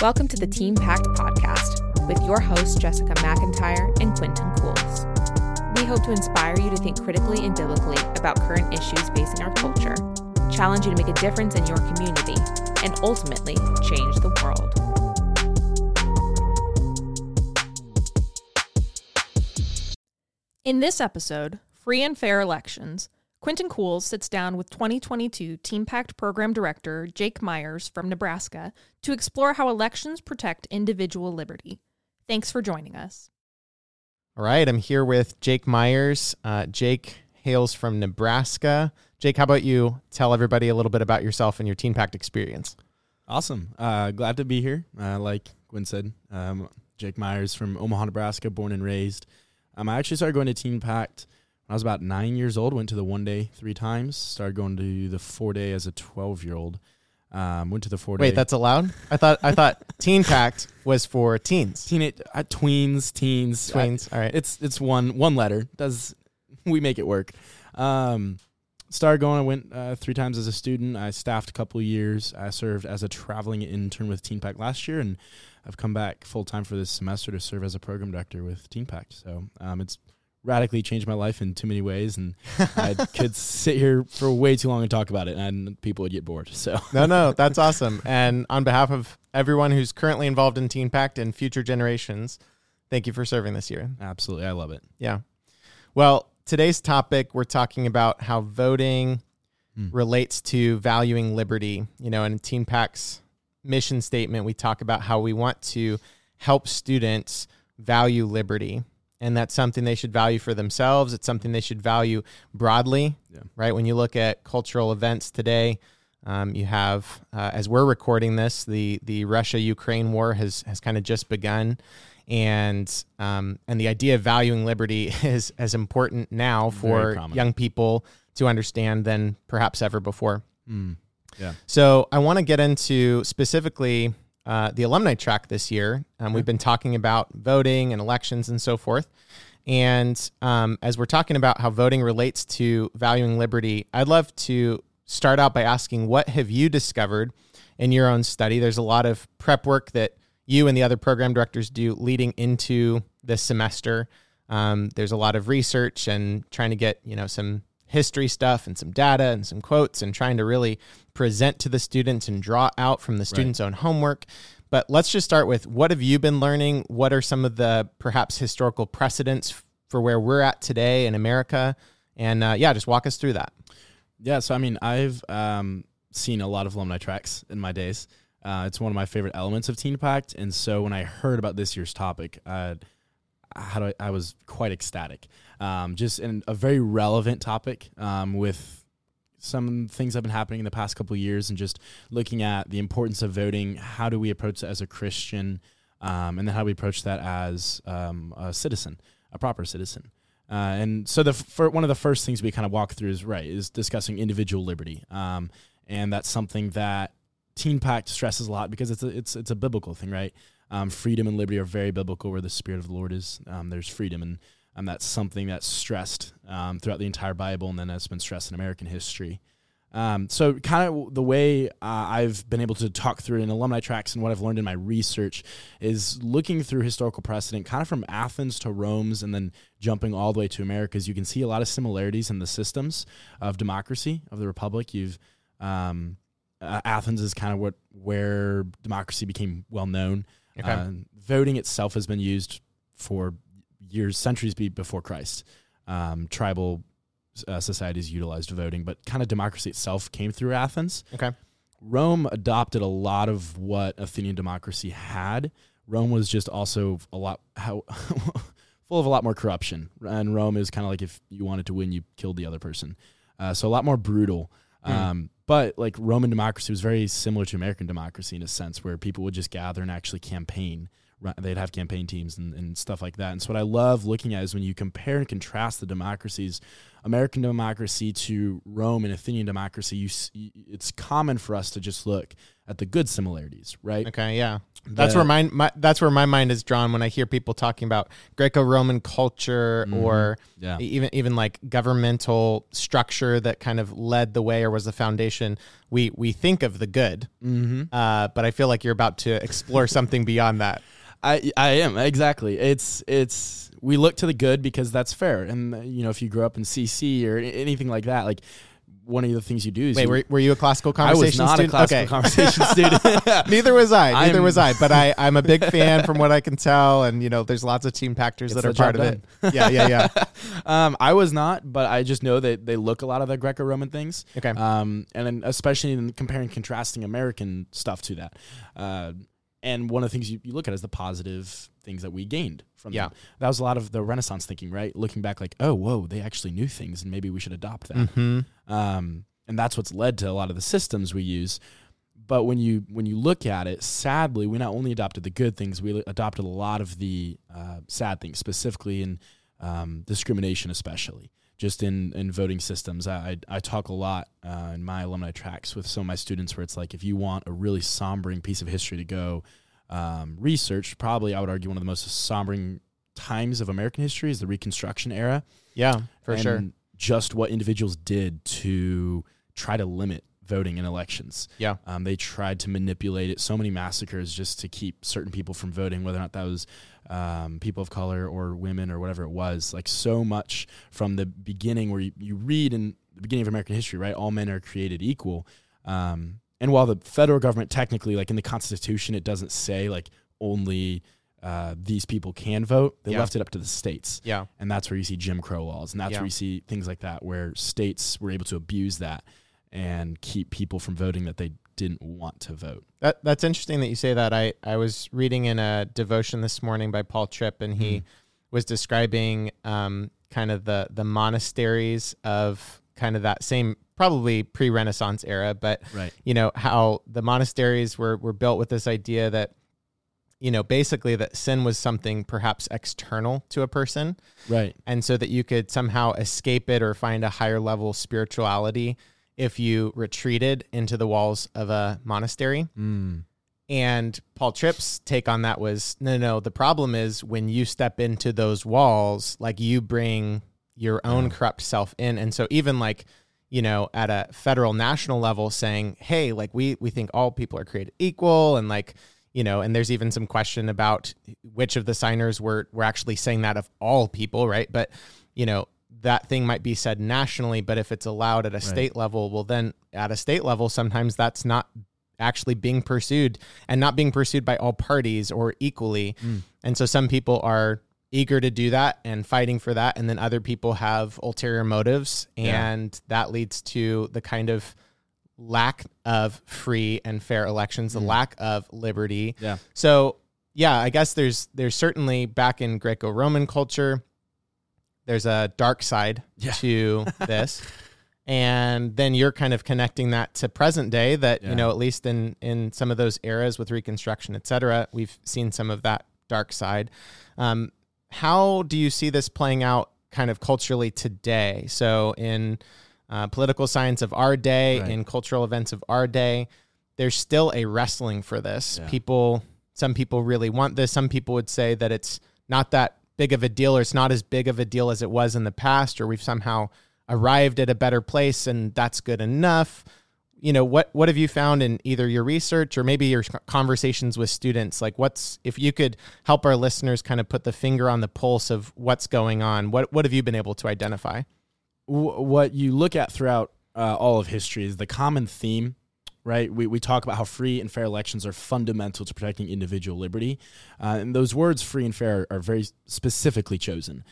Welcome to the Teen Pact podcast with your hosts, Jessica McIntyre and Quentin Cools. We hope to inspire you to think critically and biblically about current issues facing our culture, challenge you to make a difference in your community, and ultimately change the world. In this episode, Free and Fair Elections, Quentin Cools sits down with 2022 Teen Pact Program Director Jake Myers from Nebraska to explore how elections protect individual liberty. Thanks for joining us. All right, I'm here with Jake Myers. Uh, Jake hails from Nebraska. Jake, how about you tell everybody a little bit about yourself and your Teen Pact experience? Awesome. Uh, glad to be here. Uh, like Quinn said, um, Jake Myers from Omaha, Nebraska, born and raised. Um, I actually started going to Teen Pact when I was about nine years old. Went to the one day three times. Started going to the four day as a 12 year old. Um, went to the four day. Wait, that's allowed? I thought I thought Teen Pact was for teens. Teenage, uh, tweens, teens, Tweens. I- All right. it's it's one one letter. Does we make it work? Um, started going. I went uh, three times as a student. I staffed a couple years. I served as a traveling intern with Teen Pact last year, and I've come back full time for this semester to serve as a program director with Teen Pact. So um, it's radically changed my life in too many ways, and I could sit here for way too long and talk about it, and people would get bored. So no, no, that's awesome. And on behalf of everyone who's currently involved in Teen Pact and future generations, thank you for serving this year. absolutely, I love it. Yeah. Well, today's topic, we're talking about how voting Hmm. relates to valuing liberty. You know, in Teen Pact's mission statement, we talk about how we want to help students value liberty. And that's something they should value for themselves. It's something they should value broadly, Yeah. right? When you look at cultural events today, um, you have, uh, as we're recording this, the the Russia Ukraine war has has kind of just begun, and um, and the idea of valuing liberty is as important now for young people to understand than perhaps ever before. Mm. Yeah. So I want to get into specifically uh, the alumni track this year. Um, we've been talking about voting and elections and so forth. And um, as we're talking about how voting relates to valuing liberty, I'd love to start out by asking what have you discovered in your own study? There's a lot of prep work that you and the other program directors do leading into this semester. Um, there's a lot of research and trying to get you know some history stuff and some data and some quotes and trying to really present to the students and draw out from the students' own homework. But let's just start with what have you been learning? What are some of the perhaps historical precedents for where we're at today in America? And uh, yeah, just walk us through that. Yeah, so I mean, I've um, seen a lot of alumni tracks in my days. Uh, it's one of my favorite elements of Teen Pact, and so when I heard about this year's topic, uh, how do I, I was quite ecstatic. Um, just in a very relevant topic um, with some things have been happening in the past couple years, and just looking at the importance of voting. How do we approach that as a Christian, um, and then how do we approach that as um, a citizen, a proper citizen. Uh, and so the for one of the first things we kind of walk through is right is discussing individual liberty, um, and that's something that Teen Pact stresses a lot because it's a it's it's a biblical thing, right? Um, freedom and liberty are very biblical. Where the Spirit of the Lord is, um, there's freedom, and um, that's something that's stressed um, throughout the entire Bible, and then that's been stressed in American history. Um, so, kind of the way uh, I've been able to talk through in alumni tracks and what I've learned in my research is looking through historical precedent, kind of from Athens to Rome's, and then jumping all the way to America's. You can see a lot of similarities in the systems of democracy of the republic. You've um, uh, Athens is kind of what where democracy became well known. Okay. Uh, voting itself has been used for years, centuries be before Christ. Um, tribal uh, societies utilized voting, but kind of democracy itself came through Athens. Okay. Rome adopted a lot of what Athenian democracy had. Rome was just also a lot how full of a lot more corruption, and Rome is kind of like if you wanted to win, you killed the other person. Uh, so a lot more brutal. Hmm. Um, but like Roman democracy was very similar to American democracy in a sense, where people would just gather and actually campaign. They'd have campaign teams and, and stuff like that. And so what I love looking at is when you compare and contrast the democracies American democracy to Rome and Athenian democracy, you, it's common for us to just look at the good similarities, right? Okay, yeah. That's where my, my that's where my mind is drawn when I hear people talking about Greco-Roman culture or Yeah. even even like governmental structure that kind of led the way or was the foundation. We we think of the good, Mm-hmm. uh, but I feel like you're about to explore something beyond that. I I am exactly. It's it's we look to the good because that's fair, and uh, you know if you grew up in CC or anything like that, like one of the things you do is Wait, you, were, were you a classical conversation? Student? I was not student? a classical okay. conversation student. Neither was I. Neither I'm- was I. But I, I'm a big fan from what I can tell. And, you know, there's lots of teen pactors that are part of it. Yeah, yeah, yeah. um, I was not, but I just know that they look a lot of the Greco-Roman things. Okay. Um, and then especially in comparing, contrasting American stuff to that. Uh, and one of the things you, you look at is the positive things that we gained from Yeah. them. That was a lot of the Renaissance thinking, right? Looking back, like, oh, whoa, they actually knew things, and maybe we should adopt that. hmm um, and that's what's led to a lot of the systems we use. But when you when you look at it, sadly, we not only adopted the good things, we adopted a lot of the uh, sad things, specifically in um, discrimination, especially just in in voting systems. I I, I talk a lot uh, in my alumni tracks with some of my students where it's like if you want a really sombering piece of history to go um, research, probably I would argue one of the most sombering times of American history is the Reconstruction era Yeah, for and sure. Just what individuals did to try to limit voting in elections. Yeah. Um, they tried to manipulate it. So many massacres just to keep certain people from voting, whether or not that was um, people of color or women or whatever it was. Like so much from the beginning, where you, you read in the beginning of American history, right? All men are created equal. Um, and while the federal government technically, like in the Constitution, it doesn't say like only uh, these people can vote. They Yeah. left it up to the states Yeah. and that's where you see Jim Crow laws, and that's Yeah. where you see things like that, where states were able to abuse that and keep people from voting that they didn't want to vote. That that's interesting that you say that. I I was reading in a devotion this morning by Paul Tripp, and he Mhm. was describing um, kind of the the monasteries of kind of that same probably pre-Renaissance era, but Right. you know how the monasteries were were built with this idea that you know basically that sin was something perhaps external to a person Right. and so that you could somehow escape it or find a higher level spirituality if you retreated into the walls of a monastery Mm. and Paul Tripp's take on that was no, no. The problem is when you step into those walls, like you bring your own Yeah. corrupt self in, and so even like you know at a federal national level, saying, hey, like we we think all people are created equal, and like you know, and there's even some question about which of the signers were were actually saying that of all people, right? But you know that thing might be said nationally, but if it's allowed at a state level, well, then at a state level, sometimes that's not actually being pursued and not being pursued by all parties or equally. Mm. And so some people are eager to do that and fighting for that. And then other people have ulterior motives. Yeah. And that leads to the kind of lack of free and fair elections, the Mm. lack of liberty. Yeah. So yeah, I guess there's there's certainly back in Greco-Roman culture, there's a dark side Yeah. to this. And then you're kind of connecting that to present day that, Yeah. you know, at least in in some of those eras with reconstruction, et cetera, we've seen some of that dark side. Um, how do you see this playing out kind of culturally today? So in uh, political science of our day, Right. in cultural events of our day, there's still a wrestling for this. Yeah. People, some people really want this. Some people would say that it's not that big of a deal, or it's not as big of a deal as it was in the past, or we've somehow arrived at a better place, and that's good enough. You know what? What have you found in either your research or maybe your conversations with students? Like, what's if you could help our listeners kind of put the finger on the pulse of what's going on? What what have you been able to identify? what you look at throughout uh, all of history is the common theme, right? We, we talk about how free and fair elections are fundamental to protecting individual liberty. Uh, and those words, free and fair, are very specifically chosen.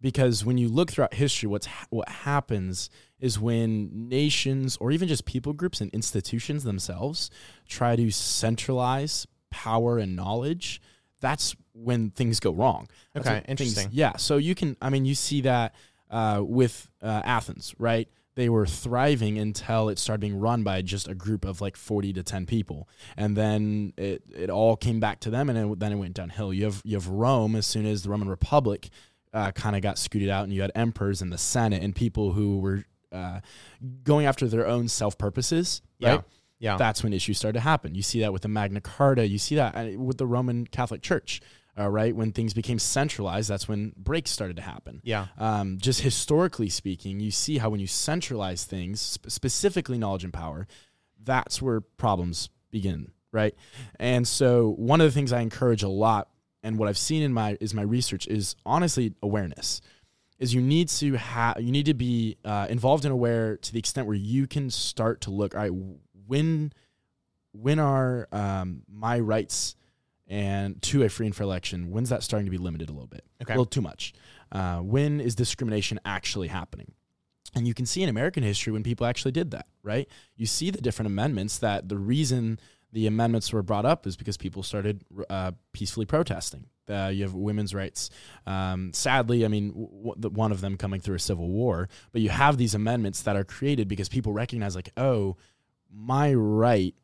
Because when you look throughout history, what's ha- what happens is when nations or even just people groups and institutions themselves try to centralize power and knowledge, that's when things go wrong. That's Okay, when things- interesting. yeah, so you can, I mean, you see that uh, with uh, Athens, right? They were thriving until it started being run by just a group of like 40 to 10 people. And then it, it all came back to them and it, then it went downhill. You have, you have Rome as soon as the Roman Republic uh, kind of got scooted out, and you had emperors in the Senate and people who were uh, going after their own self purposes. Yeah. Right? Yeah. That's when issues started to happen. You see that with the Magna Carta. You see that uh, with the Roman Catholic Church. Uh, right when things became centralized, that's when breaks started to happen. yeah. Um, just historically speaking, you see how when you centralize things, sp- specifically knowledge and power, that's where problems begin, right? And so, one of the things I encourage a lot, and what I've seen in my is my research is honestly awareness. Is you need to have you need to be uh, involved and aware to the extent where you can start to look. All right, when when are um, my rights and to a free and fair election? When's that starting to be limited a little bit? Okay. a little too much. Uh, when is discrimination actually happening? And you can see in American history when people actually did that, right? You see the different amendments that the reason the amendments were brought up is because people started uh, peacefully protesting. Uh, you have women's rights. Um, sadly, I mean, w- the, one of them coming through a civil war, but you have these amendments that are created because people recognize, like, oh, my right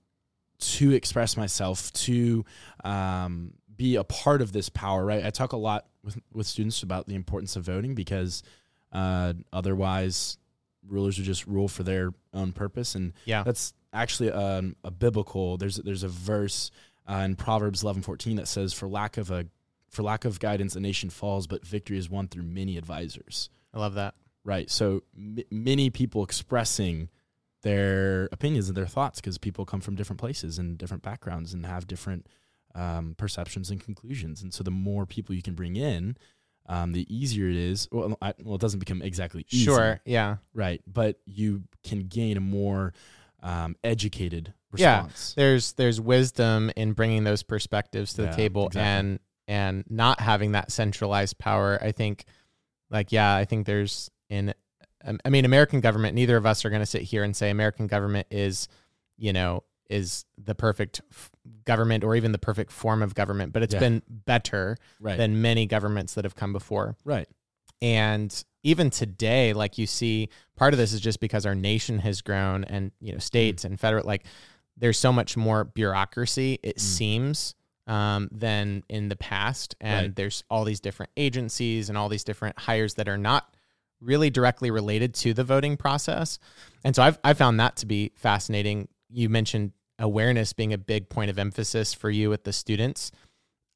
to express myself, to um, be a part of this power, right? I talk a lot with, with students about the importance of voting because uh, otherwise rulers would just rule for their own purpose. And Yeah. that's actually um, a biblical, there's, there's a verse uh, in Proverbs 11, 14 that says, for lack of a, for lack of guidance, a nation falls, but victory is won through many advisors. I love that. Right. So m- many people expressing their opinions and their thoughts because people come from different places and different backgrounds and have different um, perceptions and conclusions. And so the more people you can bring in, um, the easier it is. Well, I, well, it doesn't become exactly easy, Sure. Yeah. right? But you can gain a more um, educated Yeah. response. there's there's wisdom in bringing those perspectives to the Yeah, table exactly. and and not having that centralized power i think like yeah i think there's in i mean american government neither of us are going to sit here and say american government is you know is the perfect f- government or even the perfect form of government but it's Yeah. been better Right. than many governments that have come before right. and even today like you see part of this is just because our nation has grown and you know states and federal like there's so much more bureaucracy it Mm. seems um, than in the past and Right. there's all these different agencies and all these different hires that are not really directly related to the voting process. And so i've i found that to be fascinating. You mentioned awareness being a big point of emphasis for you with the students.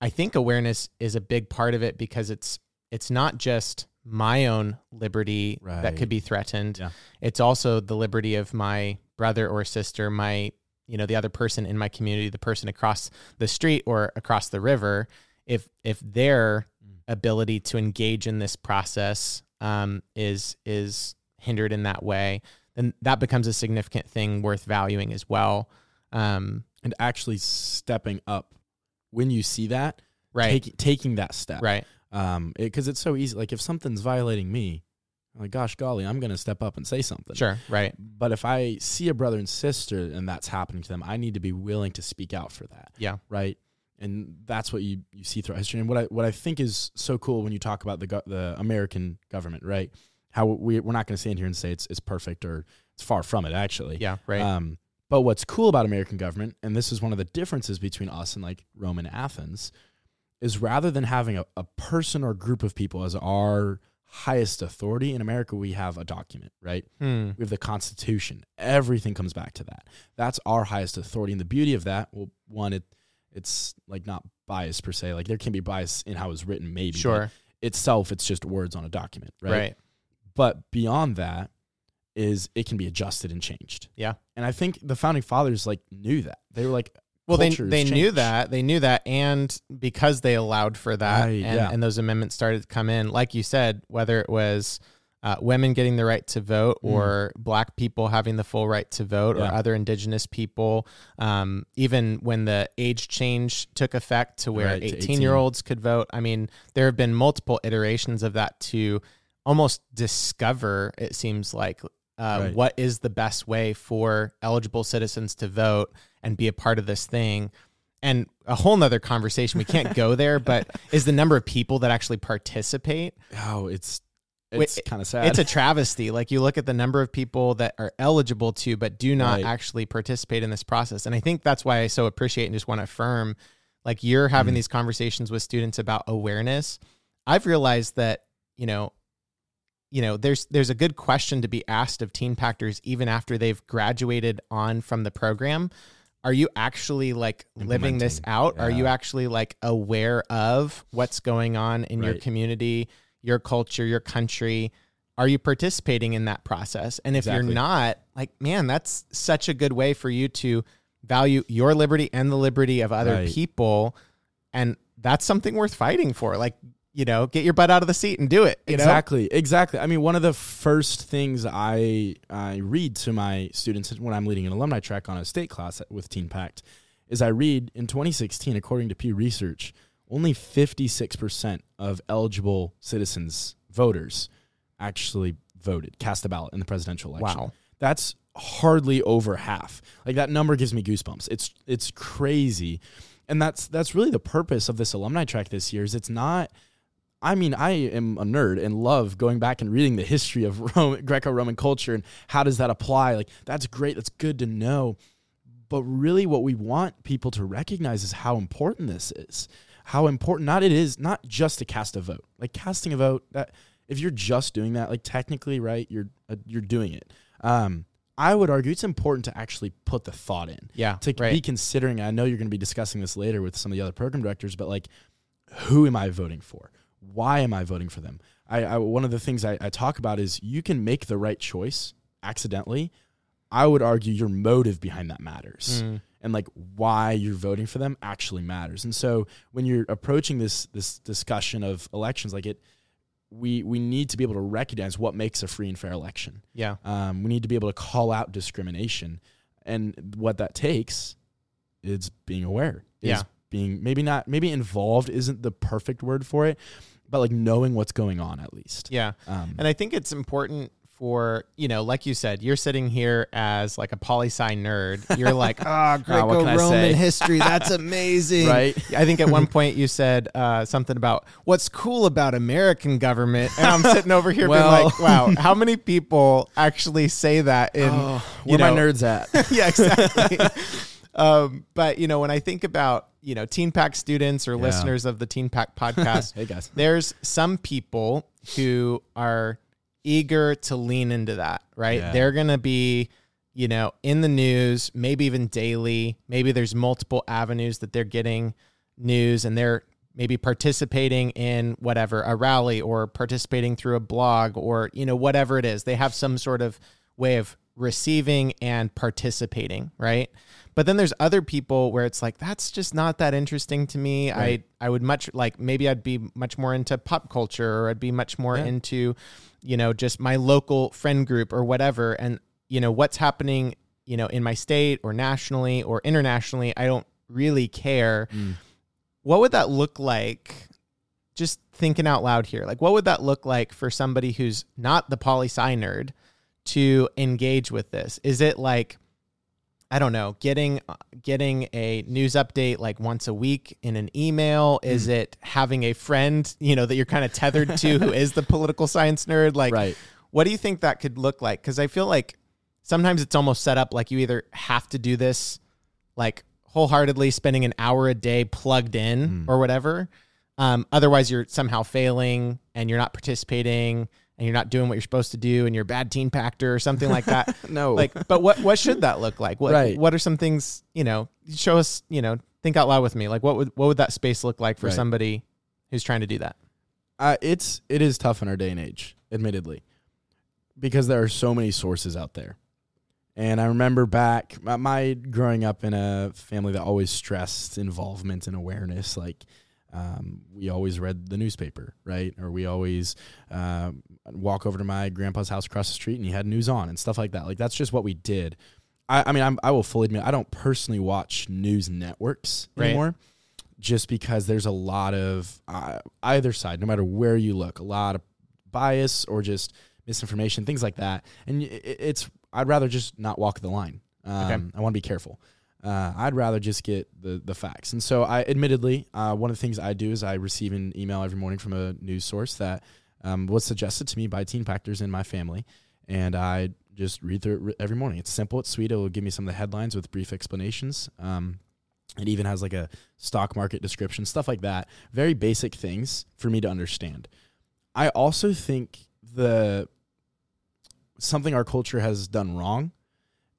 I think awareness is a big part of it because it's it's not just my own liberty that could be threatened. Yeah. it's also the liberty of my brother or sister my you know the other person in my community the person across the street or across the river if if their Mm. ability to engage in this process um, is is hindered in that way then that becomes a significant thing worth valuing as well. Um, And actually stepping up when you see that, right. taking taking that step. right. Um because it's so easy like if something's violating me I'm like gosh golly i'm gonna step up and say something. Sure right. But if i see a brother and sister and that's happening to them i need to be willing to speak out for that. Yeah. Right and that's what you you see throughout history and what i what i think is so cool when you talk about the go- the american government right how we, we're not going to stand here and say it's it's perfect or it's far from it actually yeah right um, but what's cool about American government, and this is one of the differences between us and like Rome and Athens, is rather than having a, a person or group of people as our highest authority in America, we have a document, right? Hmm. We have the Constitution. Everything comes back to that. That's our highest authority. And the beauty of that, well, one, it it's like not biased per se. Like there can be bias in how it's written, maybe. sure Itself, it's just words on a document, right? right But beyond that is it can be adjusted and changed. Yeah. And I think the founding fathers like knew that. They were like, Well, they they knew that they knew that, and because they allowed for that, Right, and, yeah. and those amendments started to come in, like you said, whether it was uh, women getting the right to vote, Mm. or black people having the full right to vote, or other indigenous people, um, even when the age change took effect to where Right, to 18 year olds could vote. I mean, there have been multiple iterations of that to almost discover. It seems like. Uh, Right. What is the best way for eligible citizens to vote and be a part of this thing? and a whole nother conversation. We can't go there, but is the number of people that actually participate? oh, it's It's kind of sad. It's a travesty. Like you look at the number of people that are eligible to, but do not Right. actually participate in this process. And I think that's why I so appreciate and just want to affirm like you're having Mhm. these conversations with students about awareness. I've realized that you know, you know, there's there's a good question to be asked of teen pactors even after they've graduated on from the program. Are you actually like living this out? Are you actually like aware of what's going on in your community, your culture, your country? Are you participating in that process? And if you're not, like, man, that's such a good way for you to value your liberty and the liberty of other Right. people. And that's something worth fighting for. Like, you know, get your butt out of the seat and do it. You know? exactly, exactly. I mean, one of the first things I I read to my students when I'm leading an alumni track on a state class with Teen Pact is I read in 2016, according to Pew Research, only 56% of eligible citizens, voters, actually voted, cast a ballot in the presidential election. Wow. That's hardly over half. Like that number gives me goosebumps. It's it's crazy. And that's that's really the purpose of this alumni track this year is it's not I mean, I am a nerd and love going back and reading the history of Rome, Greco-Roman culture and how does that apply? Like that's great. That's good to know. But really what we want people to recognize is how important this is. How important not it is not just to cast a vote. Like casting a vote that if you're just doing that, like technically, right, you're uh, you're doing it. Um, I would argue it's important to actually put the thought in Yeah. to right. be considering. I know you're going to be discussing this later with some of the other program directors, but like, who am I voting for? Why am I voting for them? I, I one of the things I, I talk about is you can make the right choice accidentally. I would argue your motive behind that matters Mm. And like why you're voting for them actually matters. And so when you're approaching this this discussion of elections, like it, we we need to be able to recognize what makes a free and fair election. Yeah. Um, we need to be able to call out discrimination, and what that takes is being aware. Is Yeah. being maybe not maybe involved isn't the perfect word for it, but like knowing what's going on at least. Yeah. Um, And I think it's important for, you know, like you said, you're sitting here as like a poli sci nerd. You're like, ah, Ah, what can Greco-Roman history. That's amazing. Right. I think at one point you said uh, something about what's cool about American government. And I'm sitting over here Well- being like, wow, how many people actually say that in, oh, where know, my nerds at? yeah, exactly. um, but you know, when I think about you know Teen Pact students or Yeah. listeners of the Teen Pact podcast, hey guys. there's some people who are eager to lean into that. Right? Yeah. They're gonna be you know in the news, maybe even daily. Maybe there's multiple avenues that they're getting news, and they're maybe participating in whatever a rally or participating through a blog or you know whatever it is they have some sort of way of receiving and participating right but then there's other people where it's like that's just not that interesting to me Right. i i would much like maybe i'd be much more into pop culture or i'd be much more Yeah. into you know just my local friend group or whatever and you know what's happening you know in my state or nationally or internationally i don't really care Mm. what would that look like just thinking out loud here like what would that look like for somebody who's not the poli sci nerd to engage with this is it like i don't know getting getting a news update like once a week in an email is Hmm. it having a friend you know that you're kind of tethered to who is the political science nerd like right. what do you think that could look like? Because I feel like sometimes it's almost set up like you either have to do this like wholeheartedly spending an hour a day plugged in Mm. or whatever. Um, otherwise, you're somehow failing and you're not participating and you're not doing what you're supposed to do and you're a bad teen pactor or something like that. No. like, but what what should that look like? What Right. what are some things you know? Show us you know. Think out loud with me. Like, what would what would that space look like for Right. somebody who's trying to do that? Uh, it's it is tough in our day and age, admittedly, because there are so many sources out there. And I remember back my, my growing up in a family that always stressed involvement and awareness. Like um, we always read the newspaper, right? Or we always um, walk over to my grandpa's house across the street and he had news on and stuff like that. Like that's just what we did. I, I mean, I'm, I will fully admit I don't personally watch news networks Right. anymore just because there's a lot of uh, either side, no matter where you look, a lot of bias or just misinformation, things like that. And i- i- it's I'd rather just not walk the line. Um, I want to be careful. Uh, I'd rather just get the the facts. And so, I admittedly, uh, one of the things I do is I receive an email every morning from a news source that um, was suggested to me by teen factors in my family, and I just read through it every morning. It's simple, it's sweet. It will give me some of the headlines with brief explanations. Um, it even has like a stock market description, stuff like that. Very basic things for me to understand. I also think the something our culture has done wrong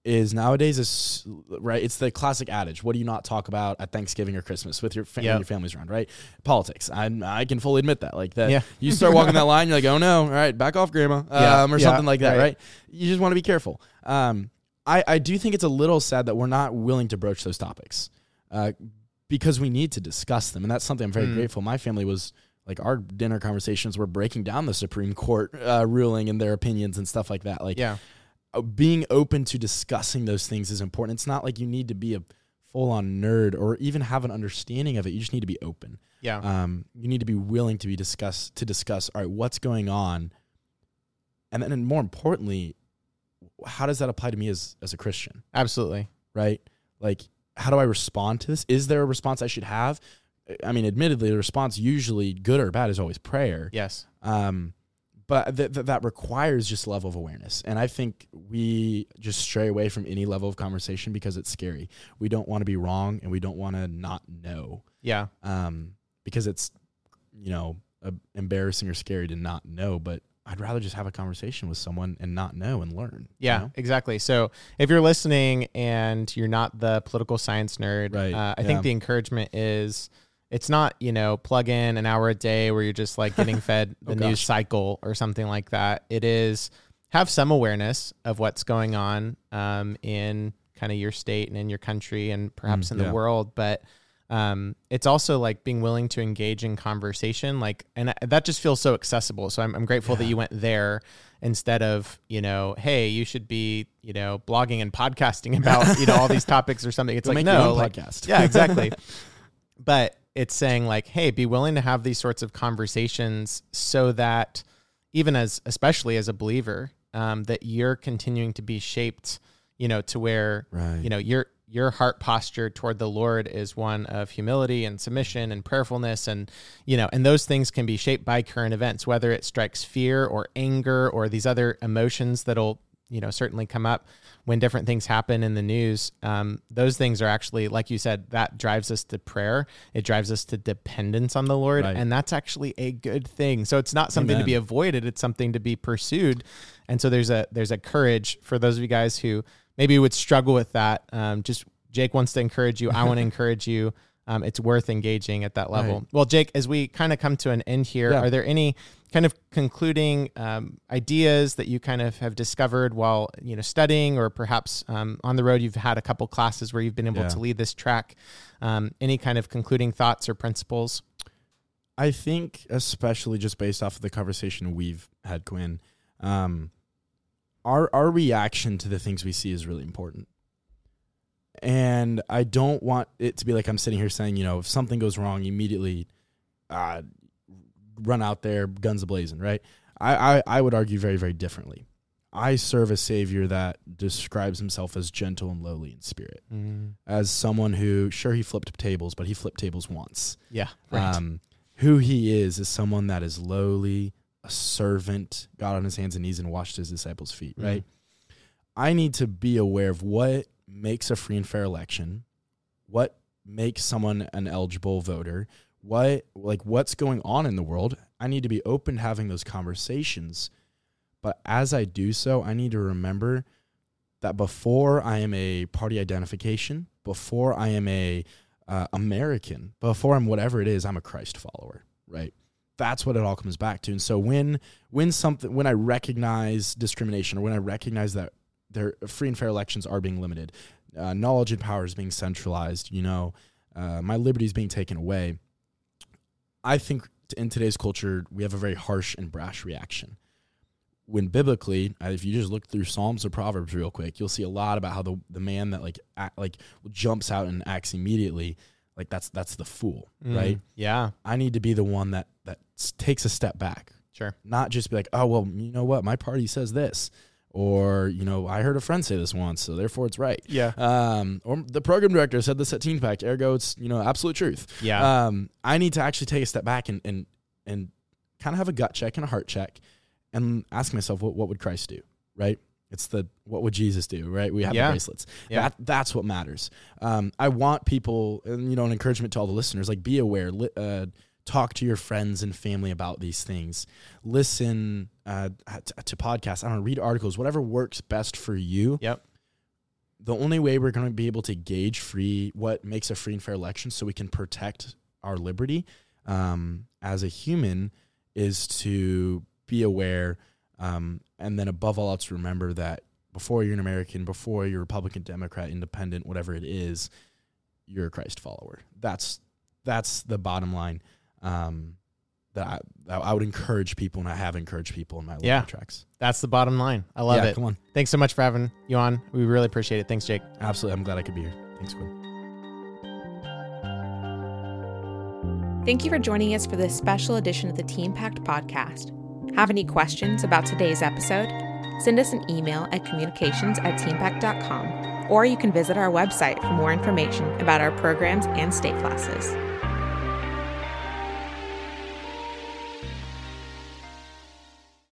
is nowadays is right. It's the classic adage: "What do you not talk about at Thanksgiving or Christmas with your family, Yep. your family's around?" Right? Politics. I I can fully admit that. Like that. Yeah. You start walking that line, you're like, "Oh no! All right, back off, Grandma," Yeah, um, or yeah, something like that. right. Right? You just want to be careful. Um, I I do think it's a little sad that we're not willing to broach those topics, uh, because we need to discuss them, and that's something I'm very Mm. grateful. My family was like our dinner conversations were breaking down the Supreme Court uh, ruling and their opinions and stuff like that. Like Yeah. Uh, being open to discussing those things is important. It's not like you need to be a full on nerd or even have an understanding of it. You just need to be open. Yeah. Um, you need to be willing to be discuss to discuss. All right, what's going on, and then and more importantly, how does that apply to me as as a Christian? Absolutely. Right? Like, how do I respond to this? Is there a response I should have? I mean, admittedly, the response usually good or bad is always prayer. Yes. Um, but th- th- that requires just level of awareness. And I think we just stray away from any level of conversation because it's scary. We don't want to be wrong and we don't want to not know Yeah. um, because it's, you know, uh, embarrassing or scary to not know. But I'd rather just have a conversation with someone and not know and learn. you Yeah, know? exactly. So if you're listening and you're not the political science nerd, Right, uh, I yeah. think the encouragement is it's not, you know, plug in an hour a day where you're just like getting fed the Oh, news cycle or something like that. It is have some awareness of what's going on um, in kind of your state and in your country and perhaps Mm, in the yeah. world. But um, it's also like being willing to engage in conversation, like, and I- that just feels so accessible. So I'm, I'm grateful that you went there instead of, you know, hey, you should be, you know, blogging and podcasting about, you know, all these topics or something. It's Go like, no, like, podcast. yeah, exactly. but it's saying like, hey, be willing to have these sorts of conversations so that even as, especially as a believer, um, that you're continuing to be shaped, you know, to where Right. you know your your heart posture toward the lord is one of humility and submission and prayerfulness and you know and those things can be shaped by current events whether it strikes fear or anger or these other emotions that'll you know certainly come up when different things happen in the news. Um, those things are actually like you said that drives us to prayer. It drives us to dependence on the lord Right. and that's actually a good thing. So it's not something to be avoided. It's something to be pursued. And so there's a there's a courage for those of you guys who maybe would struggle with that. Um, just jake wants to encourage you. I want to encourage you. Um, it's worth engaging at that level. Right. well jake as we kind of come to an end here Yeah. are there any kind of concluding um, ideas that you kind of have discovered while you know studying or perhaps um, on the road you've had a couple classes where you've been able Yeah. to lead this track um, any kind of concluding thoughts or principles I think, especially just based off of the conversation we've had, Quinn, um, our our reaction to the things we see is really important. And I don't want it to be like I'm sitting here saying, you know, if something goes wrong, immediately uh, run out there, guns ablazing, right? I, I, I would argue very, very differently. I serve a Savior that describes himself as gentle and lowly in spirit, as someone who, sure, he flipped tables, but he flipped tables once. yeah right Um, who he is is someone that is lowly, a servant, got on his hands and knees and washed his disciples' feet, Mhm. right? I need to be aware of what makes a free and fair election, what makes someone an eligible voter, what like what's going on in the world. I need to be open to having those conversations. But as I do so, I need to remember that before I am a party identification, before I am a uh, American, before I'm whatever it is, I'm a Christ follower, right? That's what it all comes back to. And so when when something when I recognize discrimination or when I recognize that their free and fair elections are being limited, uh, knowledge and power is being centralized, you know, uh, my liberty is being taken away. I think in today's culture we have a very harsh and brash reaction. When biblically, if you just look through Psalms or Proverbs real quick, you'll see a lot about how the the man that like act, like jumps out and acts immediately, like that's that's the fool, Mm, right? yeah. I need to be the one that that takes a step back, sure. Not just be like, oh well, you know what, my party says this, or you know, I heard a friend say this once, so therefore it's right. yeah Um, or the program director said this at Teen Pact, ergo it's you know absolute truth. yeah Um, I need to actually take a step back and and and kind of have a gut check and a heart check, and ask myself what what would Christ do, right? It's the what would Jesus do, right? We have Yeah. the bracelets. Yeah. That that's what matters. Um, I want people, and you know, an encouragement to all the listeners, like be aware. Li- uh, talk to your friends and family about these things. Listen uh, to, to podcasts. I don't know, read articles, whatever works best for you. Yep. The only way we're going to be able to gauge free what makes a free and fair election, so we can protect our liberty um, as a human, is to be aware, um, and then above all else, remember that before you're an American, before you're Republican, Democrat, Independent, whatever it is, you're a Christ follower. That's that's the bottom line. Um, that I, that I would encourage people, and I have encouraged people in my Yeah. yeah. tracks. That's the bottom line. I love yeah, it. Come on, Thanks so much for having you on. We really appreciate it. Thanks, Jake. absolutely. I'm glad I could be here. Thanks, Quinn. Thank you for joining us for this special edition of the Teen Pact podcast. Have any questions about today's episode? Send us an email at communications at teenpact.com, or you can visit our website for more information about our programs and state classes.